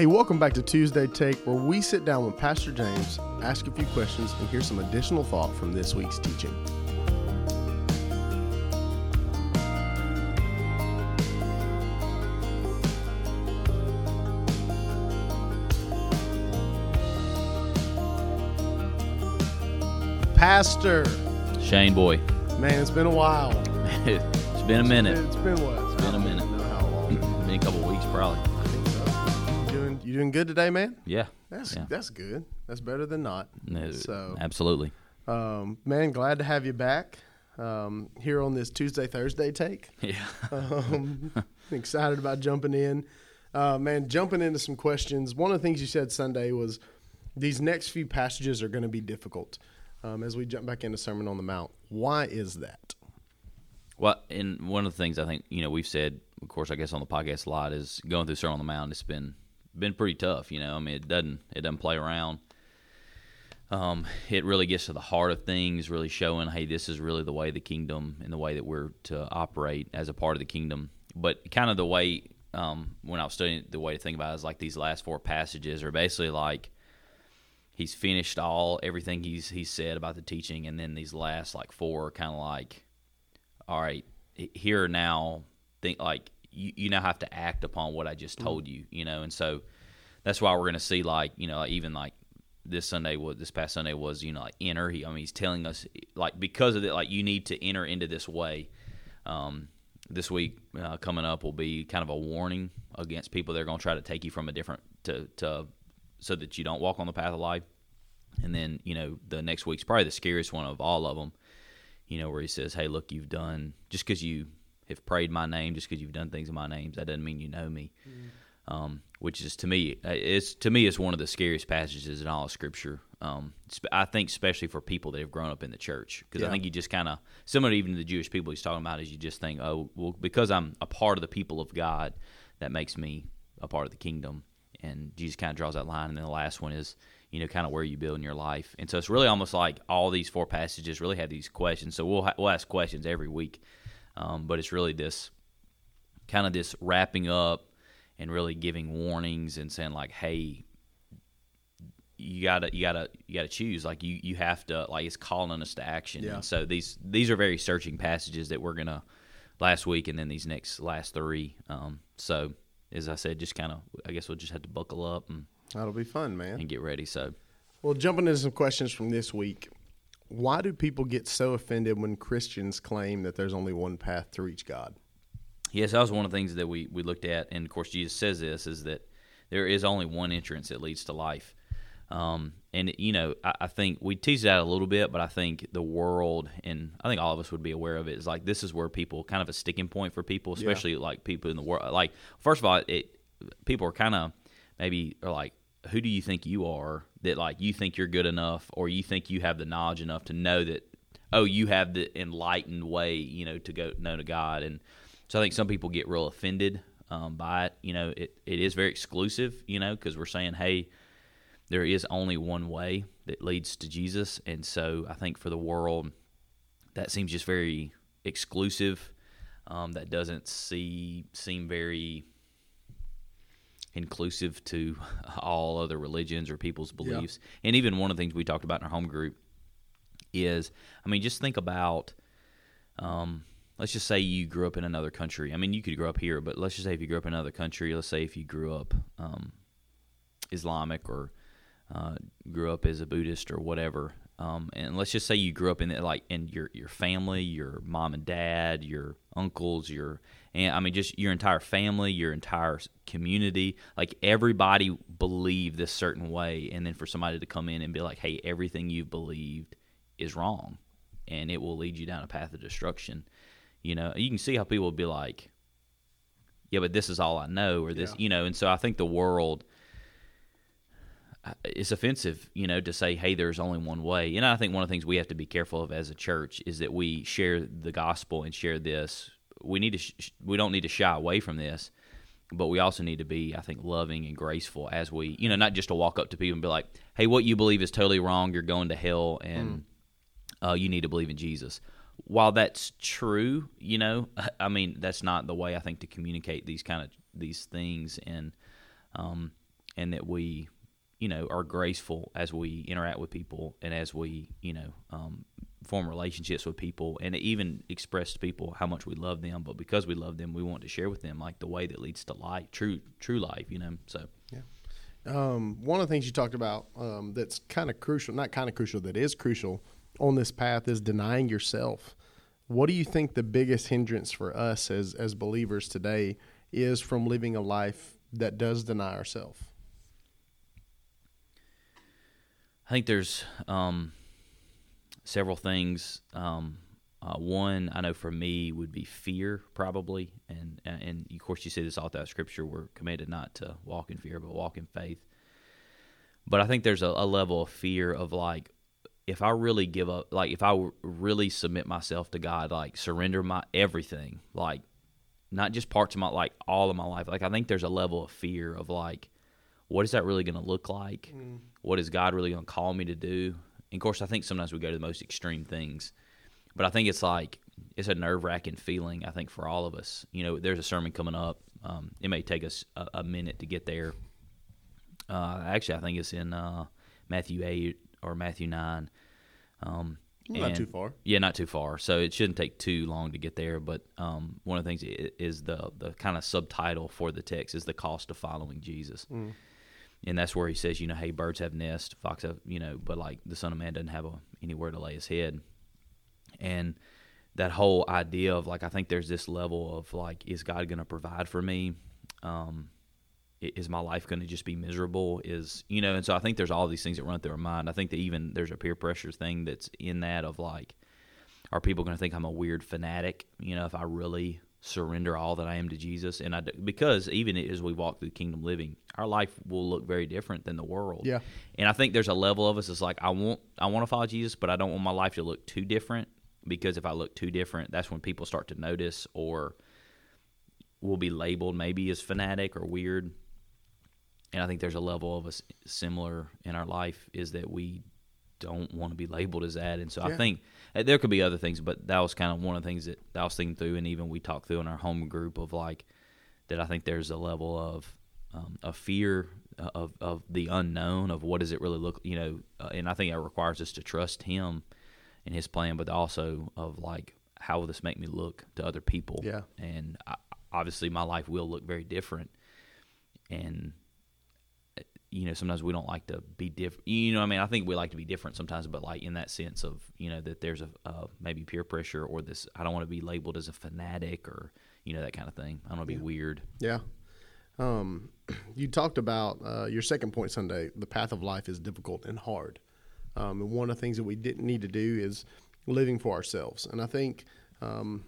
Hey, welcome back to Tuesday Take, where we sit down with Pastor James, ask a few questions, and hear some additional thought from this week's teaching. Pastor, Shane boy, man, it's been a while. it's been a minute. It's been what? It's been a minute. I don't know how long. Been a couple weeks probably. Doing, you doing good today, man? Yeah. That's Yeah. that's good. That's better than not. No, So- absolutely. Um, man, glad to have you back um, here on this Tuesday Thursday take. Yeah. Um, excited about jumping in. Uh, man, jumping into some questions. One of the things you said Sunday was these next few passages are going to be difficult um, as we jump back into Sermon on the Mount. Why is that? Well, and one of the things I think you know we've said, of course, I guess on the podcast a lot is going through Sermon on the Mount. It's been been pretty tough. You know, I mean, it doesn't it doesn't play around. Um, it really gets to the heart of things, really showing, hey, this is really the way the kingdom and the way that we're to operate as a part of the kingdom. But kind of the way um, when I was studying, the way to think about it is like these last four passages are basically like he's finished all everything he's he's said about the teaching, and then these last like four are kind of like all right, here now, think like you, you now have to act upon what I just told you, you know, and so that's why we're going to see like you know even like this Sunday was this past Sunday was you know like enter. He I mean he's telling us like because of it like you need to enter into this way. Um, this week uh, coming up will be kind of a warning against people that are going to try to take you from a different to to so that you don't walk on the path of life. And then you know the next week's probably the scariest one of all of them you know, where he says, "Hey, look, you've done just because you have prayed my name, just because you've done things in my name, that doesn't mean you know me." Um, which is to me, uh, it's to me, it's one of the scariest passages in all of Scripture. Um, I think, especially for people that have grown up in the church, because Yeah. I think you just kind of similar even to the Jewish people he's talking about is you just think, "Oh, well, because I'm a part of the people of God, that makes me a part of the kingdom." And Jesus kind of draws that line, and then the last one is, you know, kind of where you build in your life. And so it's really almost like all these four passages really have these questions. So we'll ha- we'll ask questions every week, um, but it's really this kind of this wrapping up and really giving warnings and saying like, hey, you gotta you gotta you gotta choose. Like you you have to like it's calling us to action. Yeah. And so these these are very searching passages that we're gonna last week and then these next last three. Um, so as I said, just kind of I guess we'll just have to buckle up and, That'll be fun, man. and get ready. So. Well, jumping into some questions from this week. Why do people get so offended when Christians claim that there's only one path to reach God? Yes, that was one of the things that we, we looked at, and of course Jesus says this is that there is only one entrance that leads to life. Um, and you know, I, I think we tease that a little bit, but I think the world, and I think all of us would be aware of it, is like this is where people kind of a sticking point for people, especially like people in the world. Like first of all, it people are kind of maybe are like, who do you think you are that like you think you're good enough, or you think you have the knowledge enough to know that oh you have the enlightened way, you know, to go know to God and so I think some people get real offended um, by it. You know, it, it is very exclusive, you know, because we're saying, hey, there is only one way that leads to Jesus. And so I think for the world, that seems just very exclusive. Um, that doesn't see seem very inclusive to all other religions or people's beliefs. And even one of the things we talked about in our home group is, I mean, just think about um, let's just say you grew up in another country. I mean, you could grow up here, but let's just say if you grew up in another country, let's say if you grew up um, Islamic or uh, grew up as a Buddhist or whatever, um, and let's just say you grew up in it, like in your your family, your mom and dad, your uncles, your and I mean just your entire family, your entire community, like everybody believed this certain way, and then for somebody to come in and be like, "Hey, everything you've believed is wrong," and it will lead you down a path of destruction. You know, you can see how people would be like, "Yeah, but this is all I know," or this, Yeah. you know. And so I think the world it's offensive, you know, to say, "Hey, there's only one way." And I think one of the things we have to be careful of as a church is that we share the gospel and share this. We need to, sh- we don't need to shy away from this, but we also need to be, I think, loving and graceful as we, you know, not just to walk up to people and be like, "Hey, what you believe is totally wrong. You're going to hell, and uh, you need to believe in Jesus." While that's true, you know, I mean, that's not the way I think to communicate these kind of these things, and um, and that we, you know, are graceful as we interact with people and as we, you know, um, form relationships with people and even express to people how much we love them. But because we love them, we want to share with them like the way that leads to life, true, true life. You know, so yeah. Um, one of the things you talked about um, that's kind of crucial, not kind of crucial, that is crucial on this path is denying yourself. What do you think the biggest hindrance for us as as believers today is from living a life that does deny ourselves? I think there's um, several things. Um, uh, one I know for me would be fear, probably, and and of course you see this all throughout Scripture. We're commanded not to walk in fear, but walk in faith. But I think there's a, a level of fear of like, if I really give up, like if I really submit myself to God, like surrender my everything, like not just parts of my like all of my life. Like I think there's a level of fear of like, what is that really going to look like? Mm. What is God really going to call me to do? And of course, I think sometimes we go to the most extreme things but I think it's like it's a nerve wracking feeling. I think for all of us, you know, there's a sermon coming up. Um, it may take us a, a minute to get there. Uh, actually, I think it's in uh, Matthew eight or Matthew nine. Um, not and, too far. Yeah, not too far. So it shouldn't take too long to get there. But um, one of the things is the the kind of subtitle for the text is the cost of following Jesus. Mm. And that's where he says, you know, hey, birds have nests, fox have, you know, but like the Son of Man doesn't have a, anywhere to lay his head and that whole idea of like I think there's this level of like is God going to provide for me? Um, is my life going to just be miserable? Is you know, and so I think there's all these things that run through our mind. I think that even there's a peer pressure thing that's in that of like, are people going to think I'm a weird fanatic? You know, if I really surrender all that I am to Jesus, and I because even as we walk through the kingdom living, our life will look very different than the world. Yeah, and I think there's a level of us that's like I want I want to follow Jesus, but I don't want my life to look too different because if I look too different, that's when people start to notice or will be labeled maybe as fanatic or weird. And I think there's a level of us similar in our life is that we don't want to be labeled as that. And so yeah. I think uh, there could be other things, but that was kind of one of the things that I was thinking through, and even we talked through in our home group of like that. I think there's a level of um, a fear uh, of of the unknown of what does it really look, you know, uh, and I think that requires us to trust Him and his plan, but also of like how will this make me look to other people? Yeah, and I, obviously my life will look very different, and you know sometimes we don't like to be different. You know, I mean, I think we like to be different sometimes, but like in that sense of you know that there's a uh, maybe peer pressure or this I don't want to be labeled as a fanatic or you know that kind of thing. I don't want to be weird. Yeah. Um, you talked about uh, your second point Sunday. The path of life is difficult and hard. Um, and one of the things that we didn't need to do is living for ourselves. And I think um,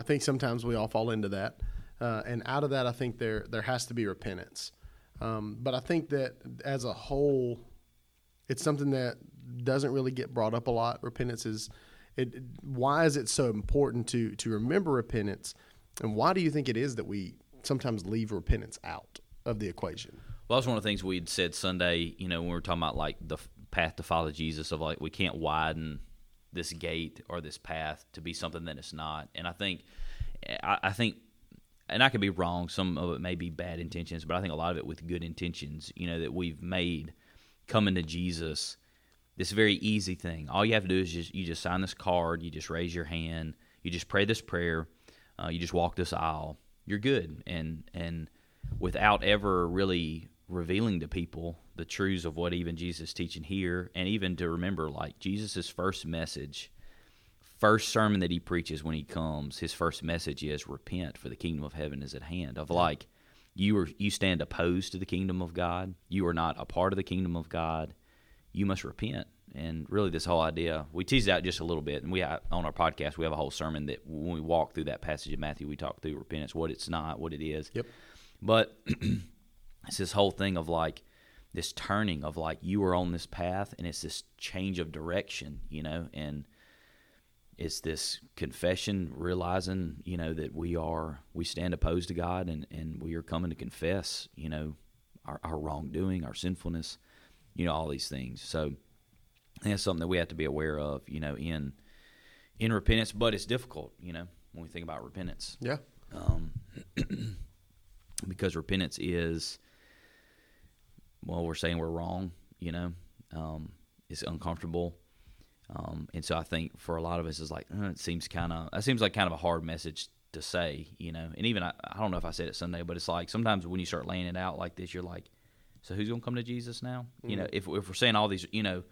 I think sometimes we all fall into that. Uh, and out of that, I think there there has to be repentance. Um, but I think that as a whole, it's something that doesn't really get brought up a lot. Repentance is it. Why is it so important to to remember repentance? And why do you think it is that we sometimes leave repentance out of the equation? Well, that's one of the things we'd said Sunday. You know, when we were talking about like the path to follow Jesus of like we can't widen this gate or this path to be something that it's not. And I think I, I think and I could be wrong. Some of it may be bad intentions, but I think a lot of it with good intentions. You know that we've made coming to Jesus this very easy thing. All you have to do is just you just sign this card, you just raise your hand, you just pray this prayer, uh, you just walk this aisle. You're good, and and without ever really revealing to people the truths of what even Jesus is teaching here, and even to remember like Jesus' first message, first sermon that he preaches when he comes, his first message is repent for the kingdom of heaven is at hand. Of like you are you stand opposed to the kingdom of God, you are not a part of the kingdom of God, you must repent. And really, this whole idea we teased out just a little bit, and we have, on our podcast we have a whole sermon that when we walk through that passage of Matthew, we talk through repentance, what it's not, what it is. Yep. But it's this whole thing of like this turning of like you are on this path and it's this change of direction you know and it's this confession realizing you know that we are we stand opposed to god and and we are coming to confess you know our, our wrongdoing our sinfulness you know all these things so that's something that we have to be aware of you know in in repentance but it's difficult you know when we think about repentance yeah um, because repentance is well, we're saying we're wrong. You know, um, it's uncomfortable. Um, and so I think for a lot of us, it's like uh, it seems kind of that seems like kind of a hard message to say, you know. And even I, I don't know if I said it Sunday, but it's like sometimes when you start laying it out like this, you're like, so who's gonna come to Jesus now? Mm-hmm. You know, if if we're saying all these, you know,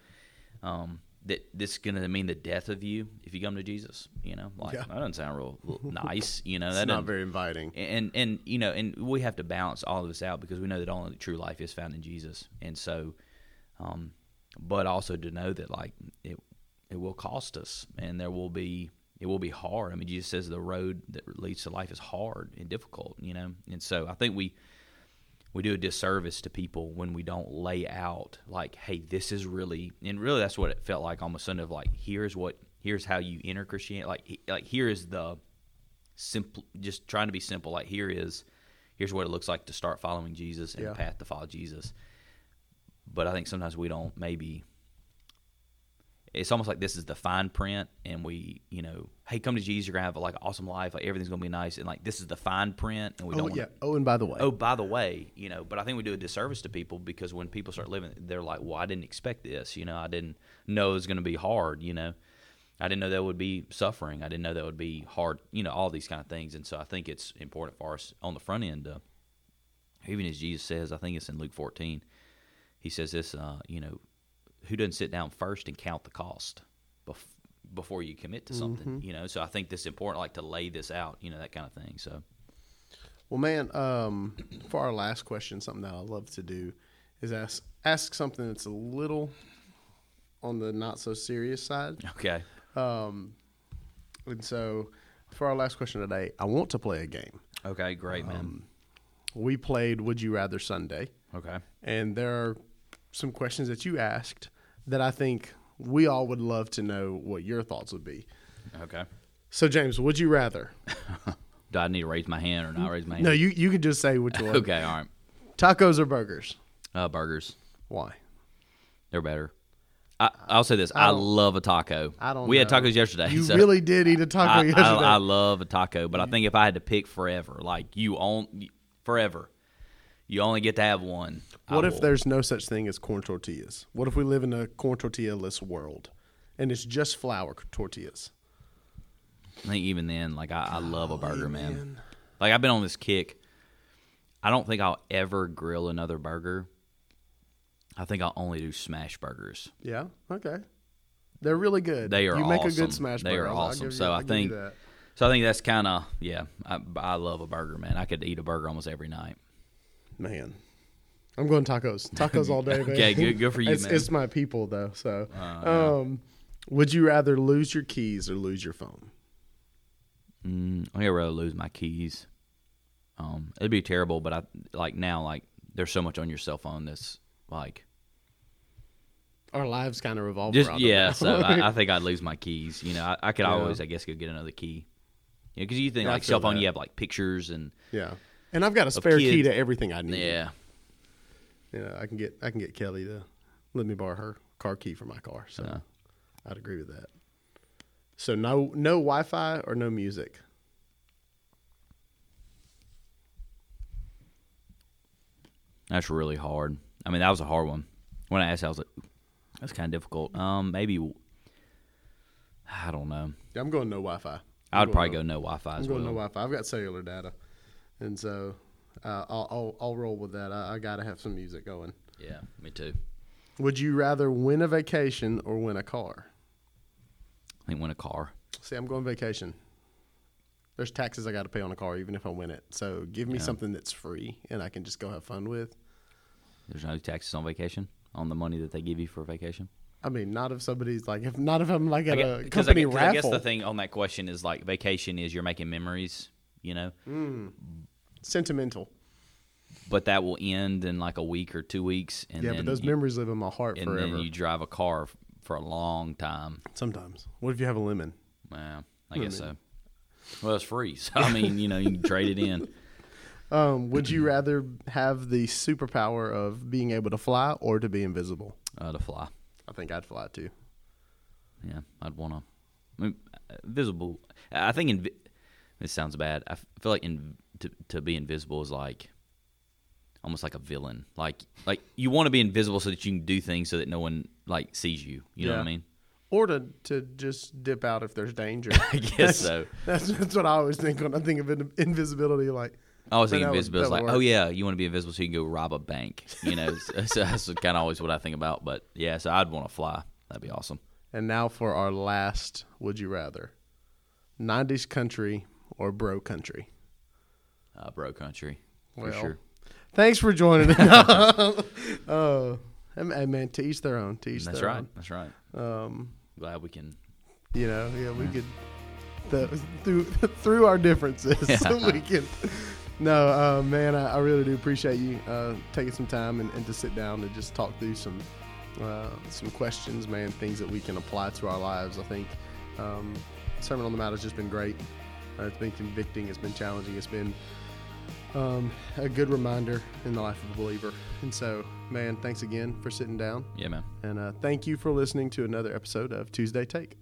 um, that this is gonna mean the death of you if you come to Jesus, you know, like yeah. that doesn't sound real, real nice, you know. That's not very inviting. And and you know, and we have to balance all of this out because we know that only true life is found in Jesus, and so, um, but also to know that like it it will cost us, and there will be it will be hard. I mean, Jesus says the road that leads to life is hard and difficult, you know. And so I think we we do a disservice to people when we don't lay out like, hey, this is really, and really that's what it felt like almost Sunday of like, here's what, here's how you enter Christianity. Like, like here is the simple, just trying to be simple. Like here is, here's what it looks like to start following Jesus and yeah. path to follow Jesus. But I think sometimes we don't maybe it's almost like this is the fine print and we you know hey come to jesus you're gonna have like an awesome life like everything's gonna be nice. And like this is the fine print and we oh, don't yeah. Oh and by the way. Oh by the way you know but i think we do a disservice to people because when people start living they're like well i didn't expect this you know i didn't know it was gonna be hard you know? I didn't know that would be suffering. I didn't know that would be hard you know all these kind of things. And so i think it's important for us on the front end uh, even as jesus says i think it's in luke 14 he says this uh, you know who doesn't sit down first and count the cost bef- before you commit to something mm-hmm. you know? So i think this is important like to lay this out you know that kind of thing so. Well man um, for our last question something that i love to do is ask ask something that's a little on the not so serious side. Okay. Um, and so for our last question today i want to play a game. Okay great man. Um, we played would you rather sunday. Okay. And there are some questions that you asked that I think we all would love to know what your thoughts would be. Okay. So, James, would you rather? Do I need to raise my hand or not raise my hand? No, you you can just say which one. okay, all right. Tacos or burgers? Uh, burgers. Why? They're better. I, will say this: I, I love a taco. I don't. We know. had tacos yesterday. You so really did eat a taco I, yesterday. I, I, love a taco, but I think if I had to pick forever, like you own forever, you only get to have one. What if there's no such thing as corn tortillas? What if we live in a corn tortilla less world, and it's just flour tortillas? I think even then, like I, I love a burger, man. man. Like I've been on this kick. I don't think I'll ever grill another burger. I think I'll only do smash burgers. Yeah. Okay. They're really good. They are. You awesome. make a good smash. They burger. are awesome. You, so I think. So I think that's kind of yeah. I, I love a burger, man. I could eat a burger almost every night. Man, I'm going tacos. Tacos all day, man. okay, good, good for you, it's, man. It's my people though. So, uh, um, would you rather lose your keys or lose your phone? Mm, I'd rather lose my keys. Um, it'd be terrible, but I like now. Like, there's so much on your cell phone that's like our lives kind of revolve just around. Yeah, so I, I, think I'd lose my keys. You know, I, I could yeah. always, I guess, go get another key. Yeah, because you think yeah, like cell phone, that. you have like pictures and yeah, and I've got a spare key to everything I need. Yeah, you know, I can get I can get Kelly to let me borrow her car key for my car. So yeah. I'd agree with that. So no no Wi-Fi or no music. That's really hard. I mean, that was a hard one. When I asked, I was like, "That's kind of difficult." Um, maybe I don't know. Yeah, I'm going no Wi-Fi. I would probably no, go no Wi-Fi. I'm as going well. no Wi-Fi. I've got cellular data, and so uh, I'll, I'll, I'll roll with that. I, I got to have some music going. Yeah, me too. Would you rather win a vacation or win a car? I think win a car. See, I'm going vacation. There's taxes I got to pay on a car, even if I win it. So give me yeah. something that's free and I can just go have fun with. There's no taxes on vacation on the money that they give you for vacation. I mean, not if somebody's like, if not if I'm like at guess, a company I, raffle. I guess the thing on that question is like, vacation is you're making memories, you know. Sentimental. But that will end in like a week or two weeks, and yeah, but those you, memories live in my heart and forever. then you drive a car for a long time. Sometimes. What if you have a lemon? Well, I guess so. Well, it's free, so I mean, you know, you can trade it in. Um, would you rather have the superpower of being able to fly or to be invisible? Uh, to fly. I think I'd fly too. Yeah, I'd want to. I mean, visible. I think in. This sounds bad. I feel like in to to be invisible is like almost like a villain. Like like you want to be invisible so that you can do things so that no one like sees you. You know what I mean? Or to, to just dip out if there's danger. I guess That's- so. That's that's what I always think when I think of in- invisibility. Like, I was But thinking that would- invisible is like, oh yeah, you want to be invisible so you can go rob a bank. You know, so, so that's kind of always what I think about. But yeah, so I'd want to fly. That'd be awesome. and now for our last, would you rather, '90s country or bro country? Uh, bro country for Well, sure. Thanks for joining us. uh, hey, man, to each their own. To each That's their right. That's right. Um, Glad we can. you know, yeah, we could the, through through our differences, Yeah. we can. No, uh, man, I, I really do appreciate you uh, taking some time and, and to sit down and just talk through some uh, some questions, man, things that we can apply to our lives. I think um, Sermon on the Mount has just been great. Uh, it's been convicting. It's been challenging. It's been um, a good reminder in the life of a believer. And so, man, thanks again for sitting down. Yeah, man. And uh, thank you for listening to another episode of Tuesday Take.